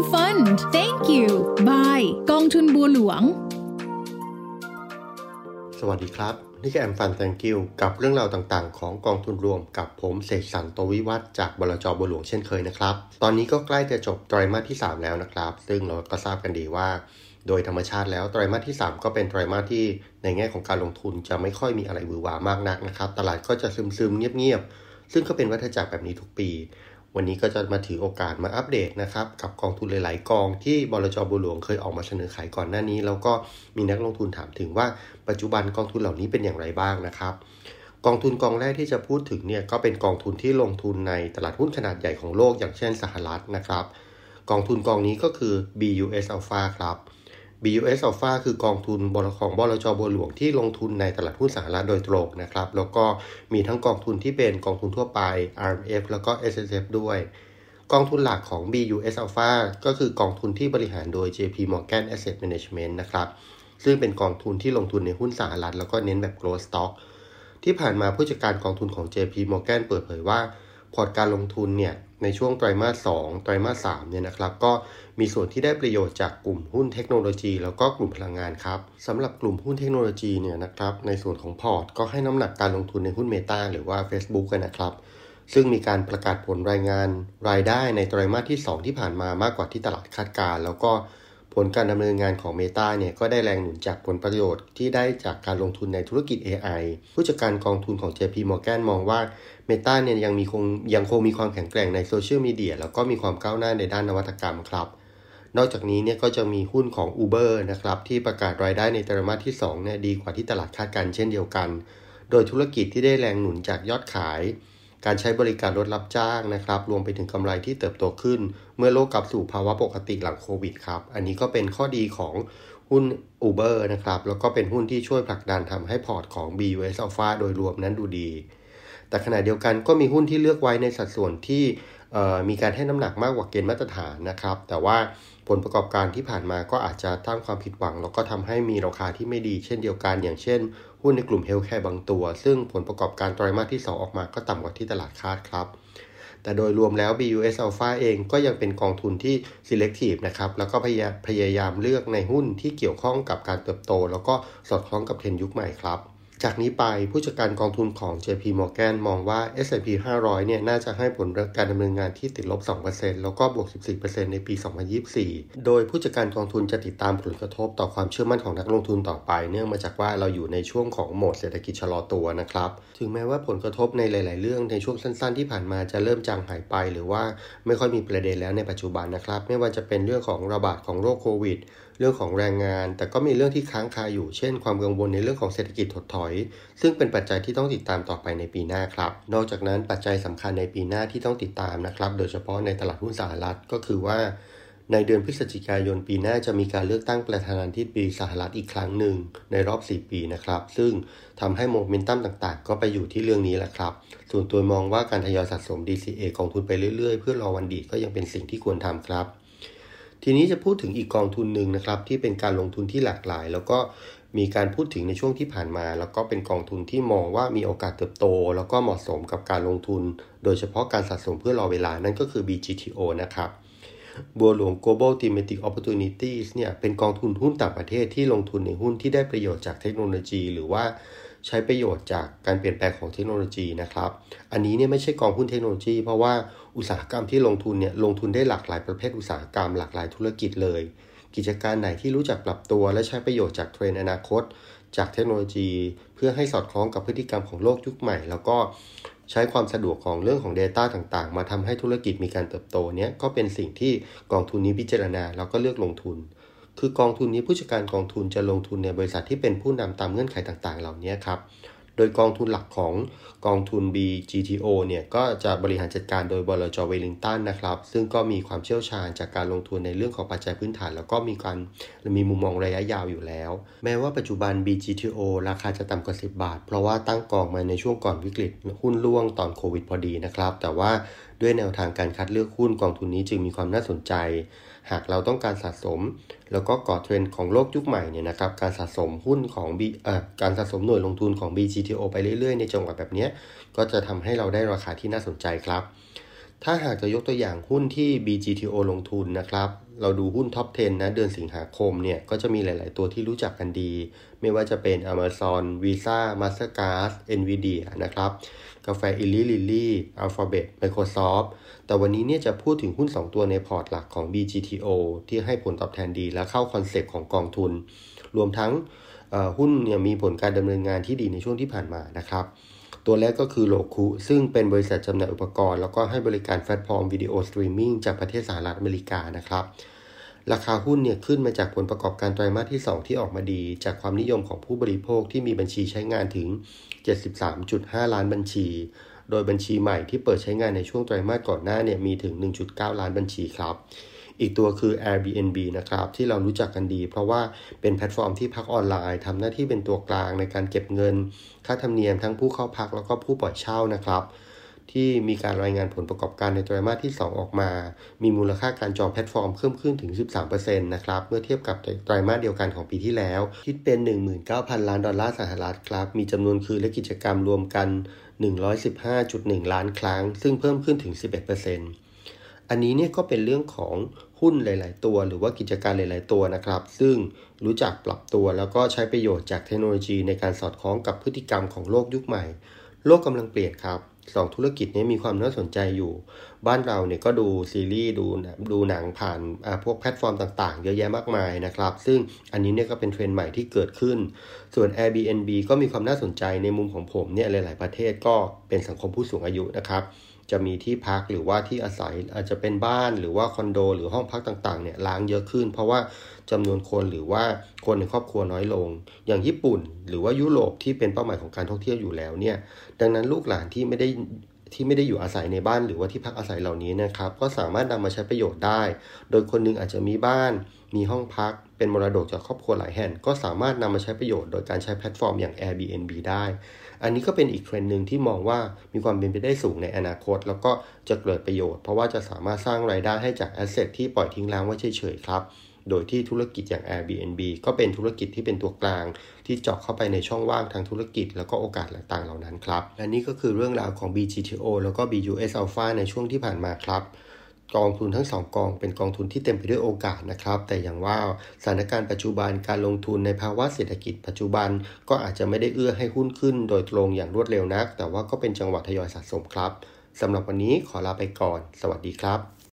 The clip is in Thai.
FM Fund Thank you Bye กองทุนบัวหลวง สวัสดีครับ นี่คือแอมฟันแตงกิวกับเรื่องราวต่างๆ ของกองทุนรวมกับผมเสกสรรโตวิวัฒจากบลจบัวหลวงเช่นเคยนะครับ ตอนนี้ก็ใกล้จะจบไตรมาสที่ 3 แล้วนะครับ ซึ่งเราก็ทราบกันดีว่าโดยธรรมชาติแล้วไตรมาสที่ 3 ก็เป็นไตรมาสที่ในแง่ของการลงทุนจะไม่ค่อยมีอะไรบือวามากนักนะครับ ตลาดก็จะซึมๆเงียบๆ ซึ่งก็เป็นวัฏจักรแบบนี้ทุกปี วันนี้ก็จะมาถือโอกาสมาอัปเดตนะครับกับกองทุนหลาย ๆ กองที่บลจบัวหลวงเคยออกมาเสนอขายก่อนหน้านี้ แล้วก็มีนักลงทุนถามถึงว่าปัจจุบันกองทุนเหล่านี้เป็นอย่างไรบ้างนะครับ กองทุนกองแรกที่จะพูดถึงเนี่ยก็เป็นกองทุนที่ลงทุนในตลาดหุ้นขนาดใหญ่ของโลกอย่างเช่นสหรัฐนะครับ กองทุนกองนี้ก็คือ BUS Alpha ครับ BUS Alpha คือกองทุนบลของบลจบัวหลวงที่ลงทุนในตลาดหุ้นสหรัฐโดยตรงนะครับ แล้วก็มีทั้งกองทุนที่เป็นกองทุนทั่วไป RMF แล้วก็ SSF ด้วย กองทุนหลักของ BUS Alpha ก็คือกองทุนที่บริหารโดย JP Morgan Asset Management นะครับ ซึ่งเป็นกองทุนที่ลงทุนในหุ้นสหรัฐแล้วก็เน้นแบบ growth stock ที่ผ่านมาผู้จัดการกองทุนของ JP Morgan เปิดเผยว่า พอร์ตการลงทุนเนี่ย ในช่วงไตรมาส 2 ไตรมาส 3 เนี่ยนะครับ ก็มีส่วนที่ได้ประโยชน์จากกลุ่มหุ้นเทคโนโลยี แล้วก็กลุ่มพลังงานครับสำหรับกลุ่มหุ้นเทคโนโลยีเนี่ยนะครับ ในส่วนของพอร์ตก็ให้น้ำหนักการลงทุนในหุ้นเมตาหรือว่า Facebook กันนะครับ ซึ่งมีการประกาศผลรายงานรายได้ในไตรมาสที่ 2 ที่ผ่านมามากกว่าที่ตลาดคาดการแล้วก็ ผลการดำเนินงานของ Meta เนี่ยก็ได้แรงหนุนจากผลประโยชน์ที่ได้จากการลงทุนในธุรกิจ AI ผู้จัดการกองทุนของ JP Morgan มองว่า Meta เนี่ยยังมีคงยังคงมีความแข็งแกร่งในโซเชียลมีเดียแล้วก็มีความก้าวหน้าในด้านนวัตกรรมครับ นอกจากนี้เนี่ยก็จะมีหุ้นของ Uber นะครับที่ประกาศรายได้ในไตรมาสที่2เนี่ยดีกว่าที่ตลาดคาดการเช่นเดียวกัน โดยธุรกิจที่ได้แรงหนุนจากยอดขาย การใช้บริการรถรับจ้างนะครับ รวมไปถึงกำไรที่เติบโตขึ้น เมื่อโลกกลับสู่ภาวะปกติหลังโควิดครับ อันนี้ก็เป็นข้อดีของหุ้น Uber นะครับ แล้วก็เป็นหุ้นที่ช่วยผลักดันทำให้พอร์ตของ BUS Alpha โดยรวมนั้นดูดี แต่ขณะเดียวกันก็มีหุ้นที่เลือกไว้ในสัดส่วนที่มีการให้น้ำหนักมากกว่าเกณฑ์มาตรฐานนะครับ แต่ว่า ผลประกอบการที่ผ่านมาก็อาจจะตั้างความผิดหวัง แล้วก็ทำให้มีราคาที่ไม่ดีเช่นเดียวกัน อย่างเช่น หุ้นในกลุ่ม healthcare บางตัว ซึ่งผลประกอบการไตรมาสที่ 2 ออกมาก็ต่ำกว่าที่ตลาดคาดครับ แต่โดยรวมแล้ว BUS Alpha เองก็ยังเป็นกองทุนที่ selective นะครับ แล้วก็พยพยายามเลือกในหุ้นที่เกี่ยวข้องกับการเติบโต แล้วก็สอดคล้องกับเทรนด์ยุคใหม่ครับ จากนี้ไปผู้จัดการกองทุนของ JP Morgan มองว่า S&P 500 เนี่ยน่าจะให้ผลการดำเนินงานที่ติดลบ 2%แล้วก็บวก 14%ในปี 2024 โดยผู้จัดการกองทุนจะติดตามผลกระทบต่อความเชื่อมั่นของนักลงทุนต่อไปเนื่องมาจากว่าเราอยู่ในช่วงของโหมดเศรษฐกิจชะลอตัวนะครับ ถึงแม้ว่าผลกระทบในหลาย ๆ เรื่องในช่วงสั้น ๆ ที่ผ่านมาจะเริ่มจางหายไป หรือว่าไม่ค่อยมีประเด็นแล้วในปัจจุบันนะครับ ไม่ว่าจะเป็นเรื่องของระบาดของโรคโควิด เรื่องของแรงงาน แต่ก็มีเรื่องที่ค้างคาอยู่ เช่น ความกังวลในเรื่องของเศรษฐกิจถดถอย ซึ่งเป็นปัจจัยที่ต้องติดตามต่อไปในปีหน้าครับ นอกจากนั้นปัจจัยสำคัญในปีหน้าที่ต้องติดตามนะครับ โดยเฉพาะในตลาดหุ้นสหรัฐก็คือว่า ในเดือนพฤศจิกายนปีหน้าจะมีการเลือกตั้งประธานาธิบดีสหรัฐอีกครั้งหนึ่งในรอบ 4 ปีนะครับ ซึ่งทำให้โมเมนตัมต่างๆ ก็ไปอยู่ที่เรื่องนี้แหละครับ ส่วนตัวมองว่าการทยอยสะสม DCA กองทุนไปเรื่อยๆ เพื่อรอวันดีก็ยังเป็นสิ่งที่ควรทำครับ ทีนี้จะพูดถึงอีกกองทุนหนึ่งนะครับ ที่เป็นการลงทุนที่หลากหลาย แล้วก็มีการพูดถึงในช่วงที่ผ่านมา แล้วก็เป็นกองทุนที่มองว่ามีโอกาสเติบโต แล้วก็เหมาะสมกับการลงทุน โดยเฉพาะการสะสมเพื่อรอเวลานั่นก็คือ BGTO นะครับบัวหลวง Global Thematic Opportunities เนี่ยเป็นกองทุนหุ้นต่างประเทศที่ลงทุนในหุ้นที่ได้ประโยชน์จากเทคโนโลยี หรือว่า ใช้ประโยชน์จากการเปลี่ยนแปลงของเทคโนโลยีนะครับ อันนี้เนี่ยไม่ใช่กองหุ้นเทคโนโลยี เพราะว่าอุตสาหกรรมที่ลงทุนเนี่ยลงทุนได้หลากหลายประเภทอุตสาหกรรมหลากหลายธุรกิจเลย กิจการไหนที่รู้จักปรับตัว และใช้ประโยชน์จากเทรนอนาคต จากเทคโนโลยี เพื่อให้สอดคล้องกับพฤติกรรมของโลกยุคใหม่ แล้วก็ใช้ความสะดวกของเรื่องของ Data ต่างๆ มาทำให้ธุรกิจมีการเติบโตเนี้ยก็เป็นสิ่งที่กองทุนนี้พิจารณาแล้วก็เลือกลงทุน คือกองทุนนี้ผู้จัดการกองทุนจะลงทุนในบริษัทที่เป็นผู้นำตามเงื่อนไขต่างๆ เหล่านี้ครับ โดยกองทุนหลักของกองทุน BGTO เนี่ยก็จะบริหารจัดการโดยบลจเวลิงตันนะครับ ซึ่งก็มีความเชี่ยวชาญจากการลงทุนในเรื่องของปัจจัยพื้นฐาน แล้วก็มีการมีมุมมองระยะยาวอยู่แล้ว แม้ว่าปัจจุบัน BGTO ราคาจะต่ำกว่า 10 บาท เพราะว่าตั้งกองมาในช่วงก่อนวิกฤตหุ้นร่วงตอนโควิดพอดีนะครับ แต่ว่า ด้วยแนวทางการคัดเลือกหุ้นกองทุนนี้จึงมีความน่าสนใจ หากเราต้องการสะสม แล้วก็ก่อเทรนด์ของโลกยุคใหม่เนี่ยนะครับการสะสมหุ้นของ B เอ่อการสะสมหน่วยลงทุนของ BGTO ไปเรื่อยๆ ในจังหวะแบบนี้ก็จะทำให้เราได้ราคาที่น่าสนใจครับ ถ้าหากจะยกตัวอย่างหุ้นที่ BGTO ลงทุนนะครับ เราดูหุ้น top 10 นะ เดือนสิงหาคมเนี่ย ก็จะมีหลาย ๆ ตัวที่รู้จักกันดี ไม่ว่าจะเป็น Amazon Visa Mastercard Nvidia นะครับ กาแฟอิลลี่ลิลลี่ Alphabet Microsoft แต่วันนี้เนี่ยจะพูดถึงหุ้น 2 ตัวในพอร์ตหลักของ BGTO ที่ให้ผลตอบแทนดีและเข้า concept ของกองทุน รวมทั้งหุ้นเนี่ยมีผลการดำเนินงานที่ดีในช่วงที่ผ่านมานะครับ ตัวแรกก็คือ Roku ซึ่งเป็นบริษัทจำหน่ายอุปกรณ์ แล้วก็ให้บริการแพลตฟอร์มวิดีโอสตรีมมิ่งจากประเทศสหรัฐอเมริกานะครับ ราคาหุ้นเนี่ยขึ้นมาจากผลประกอบการไตรมาสที่ 2 ที่ออกมาดี จากความนิยมของผู้บริโภคที่มีบัญชีใช้งานถึง 73.5 ล้านบัญชี โดยบัญชีใหม่ที่เปิดใช้งานในช่วงไตรมาสก่อนหน้าเนี่ยมีถึง 1.9 ล้านบัญชีครับ อีกตัวคือ Airbnb นะครับที่เรารู้จักกันดี เพราะว่าเป็นแพลตฟอร์มที่พักออนไลน์ทำหน้าที่เป็นตัวกลางในการเก็บเงิน ค่าธรรมเนียมทั้งผู้เข้าพักแล้วก็ผู้ปล่อยเช่านะครับที่มีการรายงานผลประกอบการในไตรมาสที่ 2 ออกมา มีมูลค่าการจองแพลตฟอร์มเพิ่มขึ้นถึง 13%นะครับ เมื่อเทียบกับไตรมาสเดียวกันของปีที่แล้ว คิดเป็น 19,000 ล้านดอลลาร์สหรัฐครับ มีจำนวนคืนและกิจกรรมรวมกัน 115.1 ล้านครั้ง ซึ่งเพิ่มขึ้นถึง 11% อันนี้เนี่ยก็เป็นเรื่องของหุ้นหลาย ๆ ตัว หรือว่ากิจการหลาย ๆ ตัวนะครับ ซึ่งรู้จักปรับตัวแล้วก็ใช้ประโยชน์จากเทคโนโลยีในการสอดคล้องกับพฤติกรรมของโลกยุคใหม่ โลกกำลังเปลี่ยนครับสองธุรกิจนี้มีความน่าสนใจอยู่ บ้านเราเนี่ยก็ดูซีรีส์ดูดูหนังผ่านพวกแพลตฟอร์มต่างๆ เยอะแยะมากมายนะครับ ซึ่งอันนี้เนี่ยก็เป็นเทรนด์ใหม่ที่เกิดขึ้น ส่วน Airbnb ก็มีความน่าสนใจในมุมของผมเนี่ยหลาย ๆ ประเทศก็เป็นสังคมผู้สูงอายุนะครับ จะมีที่พักหรือว่าที่อาศัยอาจจะเป็นบ้านหรือว่าคอนโด หรือห้องพักต่างๆเนี่ยร้างเยอะขึ้น เพราะว่าจำนวนคนหรือว่าคนในครอบครัวน้อยลง อย่างญี่ปุ่น หรือว่ายุโรปที่เป็นเป้าหมายของการท่องเที่ยวอยู่แล้วเนี่ยดังนั้นลูกหลานที่ไม่ได้ ที่ไม่ได้อยู่อาศัยในบ้านหรือว่าที่พักอาศัยเหล่านี้นะครับ ก็สามารถนำมาใช้ประโยชน์ได้ โดยคนนึงอาจจะมีบ้าน มีห้องพัก เป็นมรดกจากครอบครัวหลายแห่ง ก็สามารถนำมาใช้ประโยชน์โดยการใช้แพลตฟอร์มอย่าง Airbnb ได้ อันนี้ก็เป็นอีกเทรนด์หนึ่งที่มองว่ามีความเป็นไปได้สูงในอนาคต แล้วก็จะเกิดประโยชน์ เพราะว่าจะสามารถสร้างรายได้ให้จาก asset ที่ปล่อยทิ้งร้างไว้เฉยๆครับ โดยที่ธุรกิจอย่าง Airbnb ก็เป็นธุรกิจที่เป็นตัวกลาง ที่เจาะเข้าไปในช่องว่างทางธุรกิจ แล้วก็โอกาสต่างๆเหล่านั้นครับ และนี่ก็คือเรื่องราวของ BGTO แล้วก็ BUS Alpha ในช่วงที่ผ่านมาครับกองทุนทั้งสองกองเป็นกองทุนที่เต็มไปด้วยโอกาสนะครับ แต่อย่างว่าสถานการณ์ปัจจุบันการลงทุนในภาวะเศรษฐกิจปัจจุบันก็อาจจะไม่ได้เอื้อให้หุ้นขึ้น โดยตรงอย่างรวดเร็วนัก แต่ว่าก็เป็นจังหวะทยอยสะสมครับสำหรับวันนี้ขอลาไปก่อน สวัสดีครับ